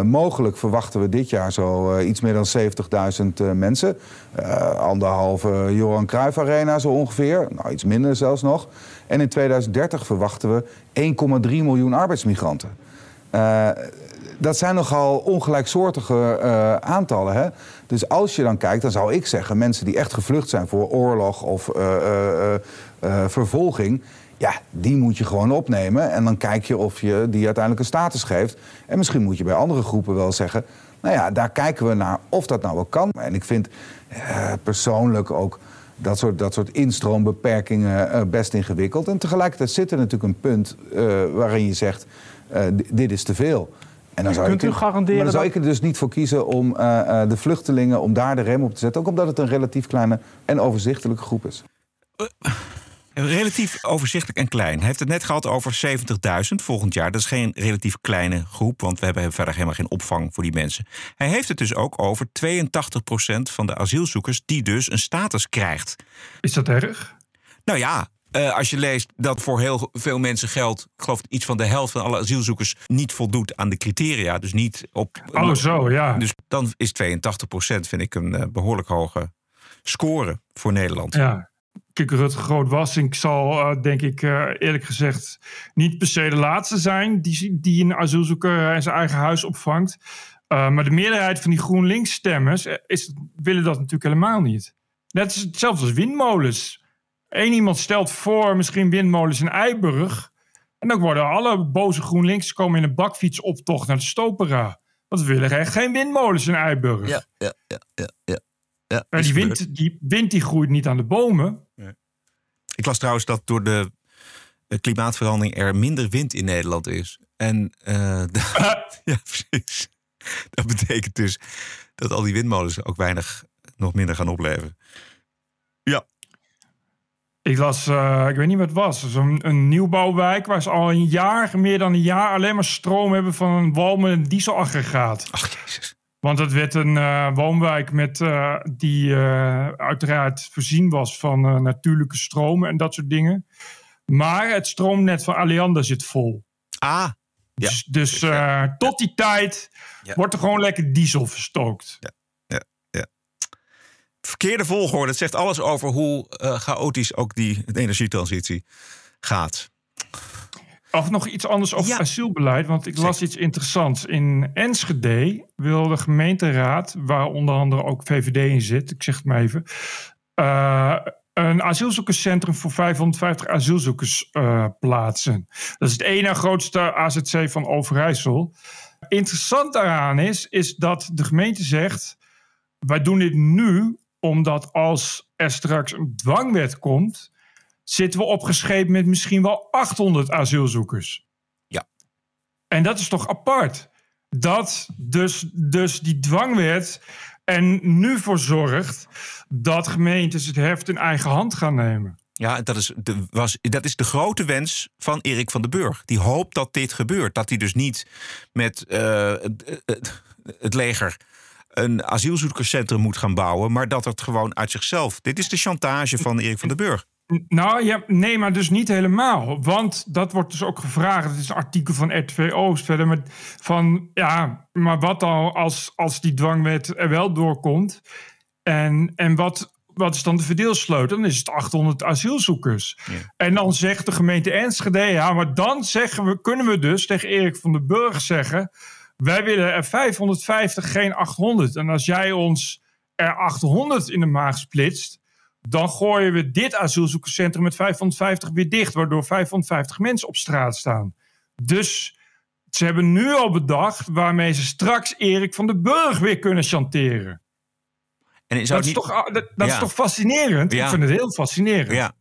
mogelijk verwachten we dit jaar zo iets meer dan 70.000 mensen. anderhalve Johan Cruijff Arena zo ongeveer. Nou, iets minder zelfs nog. En in 2030 verwachten we 1,3 miljoen arbeidsmigranten. Dat zijn nogal ongelijksoortige uh, aantallen. Hè? Dus als je dan kijkt, dan zou ik zeggen... mensen die echt gevlucht zijn voor oorlog of uh, vervolging... ja, die moet je gewoon opnemen. En dan kijk je of je die uiteindelijk een status geeft. En misschien moet je bij andere groepen wel zeggen... nou ja, daar kijken we naar of dat nou wel kan. En ik vind persoonlijk ook dat soort, dat soort instroombeperkingen best ingewikkeld. En tegelijkertijd zit er natuurlijk een punt uh, waarin je zegt: dit is te veel. En dan zou Kunt ik, u garanderen maar dan zou dat... ik er dus niet voor kiezen om de vluchtelingen, om daar de rem op te zetten. Ook omdat het een relatief kleine en overzichtelijke groep is. Relatief overzichtelijk en klein. Hij heeft het net gehad over 70.000 volgend jaar. Dat is geen relatief kleine groep, want we hebben verder helemaal geen opvang voor die mensen. Hij heeft het dus ook over 82% van de asielzoekers die dus een status krijgt. Is dat erg? Nou ja, uh, als je leest dat voor heel veel mensen geldt, ik geloof iets van de helft van alle asielzoekers niet voldoet aan de criteria. Dus niet op. Oh, zo ja. Dus dan is 82% vind ik een uh, behoorlijk hoge score voor Nederland. Ja. Kijk, Rutger Groot-Wassink zal, uh, denk ik, eerlijk gezegd, niet per se de laatste zijn die, die een asielzoeker in zijn eigen huis opvangt. Maar de meerderheid van die GroenLinks-stemmers is, willen dat natuurlijk helemaal niet. Net is hetzelfde als windmolens. Eén iemand stelt voor misschien windmolens in Eiburg. En dan worden alle boze GroenLinks komen in een bakfietsoptocht naar de Stopera. Want we willen echt geen windmolens in Eiburg. Ja, ja, ja, ja. ja. Ja, maar die wind, die wind die groeit niet aan de bomen. Ik las trouwens dat door de klimaatverandering er minder wind in Nederland is. En uh, ja, precies. Dat betekent dus dat al die windmolens ook weinig nog minder gaan opleveren. Ja. Ik las, uh, ik weet niet wat het was, een nieuwbouwwijk waar ze al een jaar, meer dan een jaar, alleen maar stroom hebben van een walmende dieselaggregaat. Ach jezus. Want het werd een uh, woonwijk met, uh, die uiteraard voorzien was van natuurlijke stromen en dat soort dingen. Maar het stroomnet van Alliander zit vol. Ah. Dus, dus uh, tot die tijd Ja. wordt er gewoon lekker diesel verstookt. Ja, ja, ja. Verkeerde volgorde. Het zegt alles over hoe eh, chaotisch ook die energietransitie gaat. Of nog iets anders over asielbeleid, want ik las iets interessants. In Enschede wil de gemeenteraad, waar onder andere ook VVD in zit, ik zeg het maar even, eh, een asielzoekerscentrum voor 550 asielzoekers eh, plaatsen. Dat is het ene grootste AZC van Overijssel. Interessant daaraan is, is dat de gemeente zegt, wij doen dit nu omdat als er straks een dwangwet komt, zitten we opgescheept met misschien wel 800 asielzoekers. Ja. En dat is toch apart? Dat dus, dus die dwangwet er nu voor zorgt dat gemeentes het heft in eigen hand gaan nemen. Ja, dat is, de, was, dat is de grote wens van Erik van den Burg. Die hoopt dat dit gebeurt. Dat hij dus niet met eh, het leger een asielzoekerscentrum moet gaan bouwen, maar dat het gewoon uit zichzelf. Dit is de chantage van Erik van den Burg. Nou ja, nee, maar dus niet helemaal. Want dat wordt dus ook gevraagd. Het is een artikel van RTV Oost verder. Met van ja, maar wat dan als, als die dwangwet er wel doorkomt? En, en wat, wat is dan de verdeelsleutel? Dan is het 800 asielzoekers. En dan zegt de gemeente Enschede, ja, maar dan zeggen we, kunnen we dus tegen Erik van den Burg zeggen: wij willen er 550, geen 800. En als jij ons er 800 in de maag splitst, dan gooien we dit asielzoekerscentrum met 550 weer dicht, waardoor 550 mensen op straat staan. Dus ze hebben nu al bedacht waarmee ze straks Erik van den Burg weer kunnen chanteren. En zou Dat, is toch, dat, dat Ja. is toch fascinerend? Ja. Ik vind het heel fascinerend. Ja.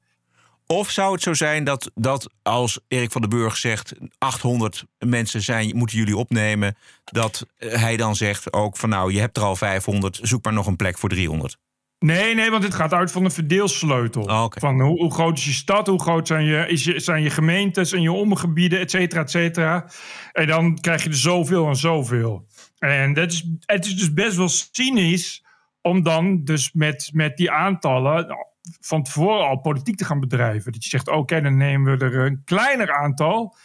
Of zou het zo zijn dat, dat als Erik van den Burg zegt... 800 mensen zijn, moeten jullie opnemen... dat eh, hij dan zegt ook van nou, je hebt er al 500... zoek maar nog een plek voor 300. Nee, nee, want dit gaat uit van een verdeelsleutel. Oh, Van hoe, hoe groot is je stad, hoe groot zijn je, is je, zijn je gemeentes en je omgebieden, et cetera, et cetera. En dan krijg je er zoveel en zoveel. En dat is, het is dus best wel cynisch om dan dus met, met die aantallen van tevoren al politiek te gaan bedrijven. Dat je zegt, oké, dan nemen we er een kleiner aantal.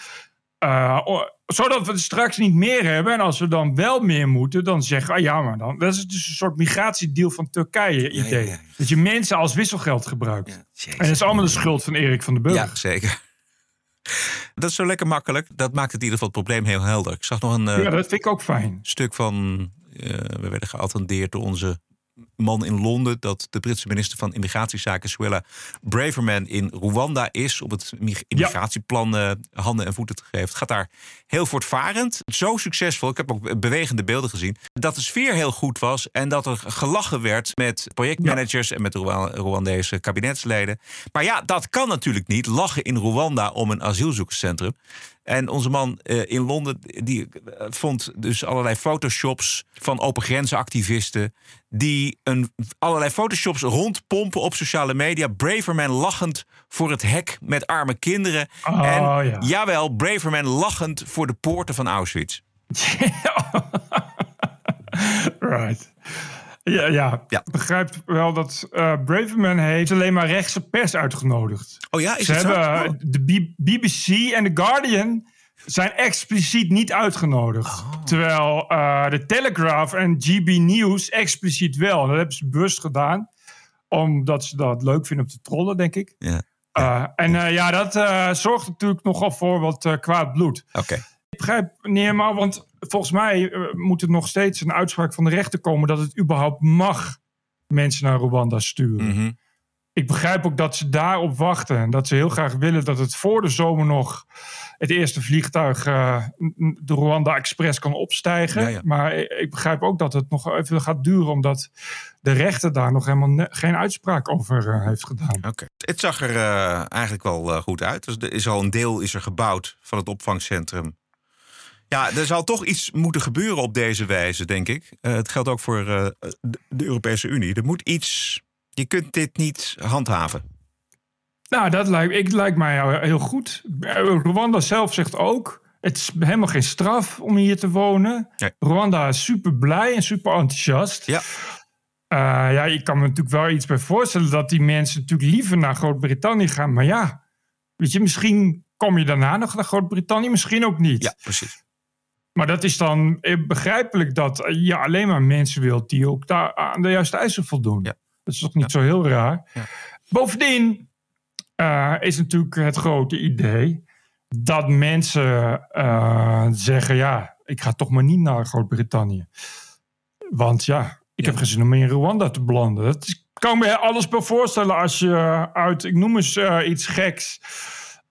eh, zodat we er straks niet meer hebben. En als we dan wel meer moeten, dan zeggen ah, ja, maar dan. Dat is dus een soort migratiedeal van Turkije idee. Dat je mensen als wisselgeld gebruikt. en dat is allemaal de schuld van Erik van den Burg. Ja, zeker. Dat is zo lekker makkelijk. Dat maakt het in ieder geval het probleem heel helder. Ik zag nog een eh, Ja, dat vind ik ook fijn. stuk van... eh, we werden geattendeerd door onze man in Londen... dat de Britse minister van Immigratiezaken, Suella Braverman... in Rwanda is om het mig- immigratieplan eh, handen en voeten te geven. Het gaat daar heel voortvarend. Zo succesvol. Ik heb ook bewegende beelden gezien. Dat de sfeer heel goed was en dat er gelachen werd met projectmanagers... en met de Rwa- Rwandese kabinetsleden. Maar ja, dat kan natuurlijk niet. Lachen in Rwanda om een asielzoekerscentrum. En onze man eh, in Londen die eh, vond dus allerlei photoshops van open grenzenactivisten. Die een, allerlei photoshops rondpompen op sociale media. Braverman lachend voor het hek met arme kinderen. Oh, en ja. jawel, Braverman lachend voor de poorten van Auschwitz. Right. Ja, ja. Ik begrijp wel dat eh Braverman heeft alleen maar rechtse pers uitgenodigd. Oh ja, is Ze het zo? hebben, Oh. De B- BBC en The Guardian zijn expliciet niet uitgenodigd. Oh. Terwijl eh, de Telegraph en GB News expliciet wel. Dat hebben ze bewust gedaan. Omdat ze dat leuk vinden om te trollen, denk ik. Ja. Eh, en eh, ja, dat eh, zorgt natuurlijk nogal voor wat eh, kwaad bloed. Oké. Ik begrijp niet helemaal, want volgens mij eh, moet er nog steeds een uitspraak van de rechter komen dat het überhaupt mag mensen naar Rwanda sturen. Mhm. Ik begrijp ook dat ze daarop wachten en dat ze heel graag willen dat het voor de zomer nog het eerste vliegtuig n- de Rwanda Express kan opstijgen. Ja, ja. Maar ik begrijp ook dat het nog even gaat duren omdat de rechter daar nog helemaal geen uitspraak over eh, heeft gedaan. Oké. Het zag er eigenlijk wel goed uit. Dus er is al een deel is er gebouwd van het opvangcentrum. Ja, er zal toch iets moeten gebeuren op deze wijze, denk ik. Eh, het geldt ook voor eh, de, Europese Unie. Er moet iets. Je kunt dit niet handhaven. Nou, dat lijkt, ik, lijkt mij heel goed. Rwanda zelf zegt ook... het is helemaal geen straf om hier te wonen. Rwanda is super blij en super enthousiast. Ja. ja, ik kan me natuurlijk wel iets bij voorstellen... dat die mensen natuurlijk liever naar Groot-Brittannië gaan. Maar ja, Weet je, misschien kom je daarna nog naar Groot-Brittannië, misschien ook niet. Ja, precies. Maar dat is dan eh, begrijpelijk dat je alleen maar mensen wilt die ook daar aan de juiste eisen voldoen. Dat is toch niet zo heel raar. Bovendien uh, is natuurlijk het grote idee dat mensen uh, zeggen: ja, ik ga toch maar niet naar Groot-Brittannië. Want ja, ik heb geen zin om in Rwanda te belanden. Dat is, kan me alles bij voorstellen als je uit, ik noem eens uh, iets geks,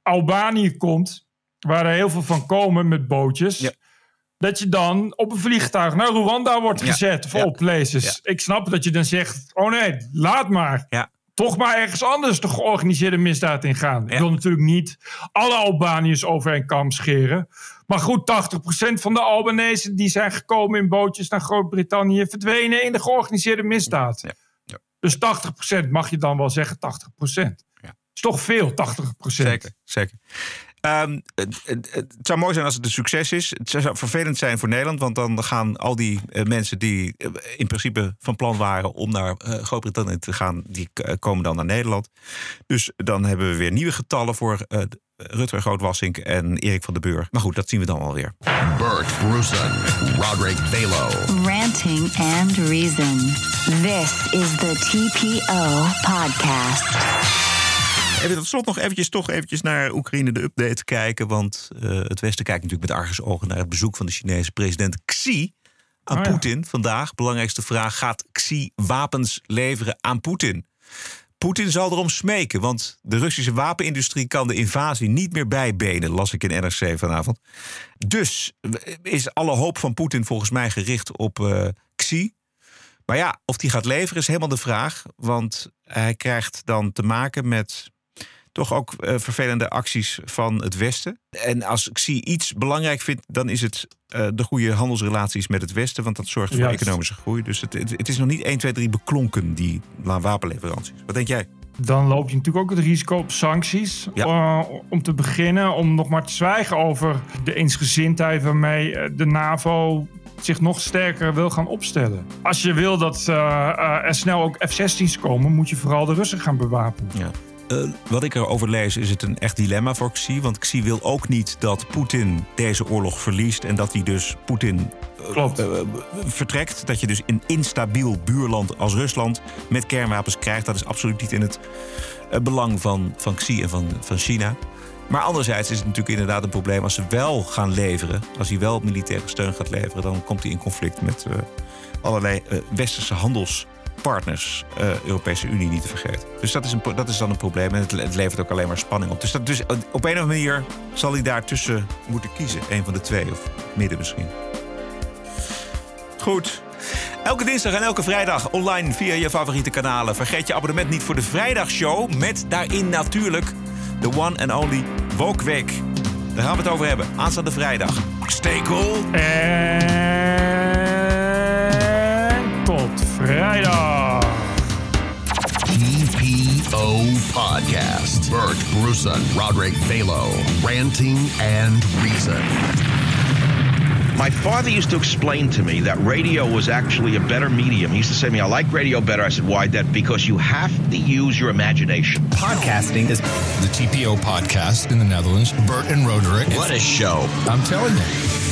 Albanië komt, waar er heel veel van komen met bootjes. Ja dat je dan op een vliegtuig naar Rwanda wordt gezet voor ja. places. Ik snap dat je dan zegt, oh nee, laat maar. Ja. Toch maar ergens anders de georganiseerde misdaad ingaan. Ik wil natuurlijk niet alle Albaniërs over een kam scheren. Maar goed, 80% van de Albanese die zijn gekomen in bootjes naar Groot-Brittannië... verdwenen in de georganiseerde misdaad. Dus 80% mag je dan wel zeggen, 80%. is toch veel, 80%. Zeker, zeker. Um, het, het, het, zou mooi zijn als het een succes is. Het zou vervelend zijn voor Nederland, want dan gaan al die uh, mensen die uh, in principe van plan waren om naar uh, Groot-Brittannië te gaan, die komen dan naar Nederland. Dus dan hebben we weer nieuwe getallen voor Rutger Grootwassink en Erik van der Beur. Maar goed, dat zien we dan alweer. Bert Brussen, Roderick Balo. Ranting and Reason. This is the TPO podcast. Even tot slot nog eventjes, toch eventjes naar Oekraïne de update kijken. Want uh, het Westen kijkt natuurlijk met argusogen naar het bezoek van de Chinese president Xi aan oh ja. Poetin vandaag. Belangrijkste vraag: gaat Xi wapens leveren aan Poetin? Poetin zal erom smeken, want de Russische wapenindustrie kan de invasie niet meer bijbenen, las ik in NRC vanavond. Dus is alle hoop van Poetin volgens mij gericht op uh, Xi. Maar ja, of die gaat leveren is helemaal de vraag. Want hij krijgt dan te maken met toch ook uh, vervelende acties van het Westen. En als ik zie iets belangrijk vind, dan is het uh, de goede handelsrelaties met het Westen. Want dat zorgt voor Juist. economische groei. Dus het, het, het, is nog niet 1, 2, 3 beklonken, die wapenleveranties. Wat denk jij? Dan loop je natuurlijk ook het risico op sancties. Ja. Uh, om te beginnen, om nog maar te zwijgen over de eensgezindheid waarmee de NAVO zich nog sterker wil gaan opstellen. Als je wil dat uh, er snel ook F-16's komen, moet je vooral de Russen gaan bewapenen. Ja. Uh, wat ik erover lees, is het een echt dilemma voor Xi. Want Xi wil ook niet dat Poetin deze oorlog verliest. En dat hij dus Poetin uh, uh, vertrekt. Dat je dus een instabiel buurland als Rusland met kernwapens krijgt. Dat is absoluut niet in het belang van, van Xi en van, van China. Maar anderzijds is het natuurlijk inderdaad een probleem als ze wel gaan leveren. Als hij wel militaire steun gaat leveren, dan komt hij in conflict met allerlei westerse handels partners, uh, Europese Unie niet te vergeten. Dus dat is, een, dat is dan een probleem en het, het levert ook alleen maar spanning op. Dus, dat, dus op een of andere manier zal hij daartussen moeten kiezen. Een van de twee of midden misschien. Goed. Elke dinsdag en elke vrijdag online via je favoriete kanalen. Vergeet je abonnement niet voor de vrijdagshow met daarin natuurlijk de one and only Woke Week. Daar gaan we het over hebben. Aanstaande vrijdag. Stay. En tot vrijdag. TPO Podcast. Bert Brussen, Roderick Balo. Ranting and Reason. My father used to explain to me that radio was actually a better medium. He used to say to me, I like radio better. I said, why that? Because you have to use your imagination. Podcasting is the TPO podcast in the Netherlands. Bert and Roderick. What a show. I'm telling you.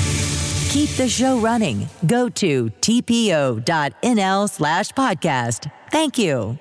Keep the show running. Go to tpo.nl slash podcast. Thank you.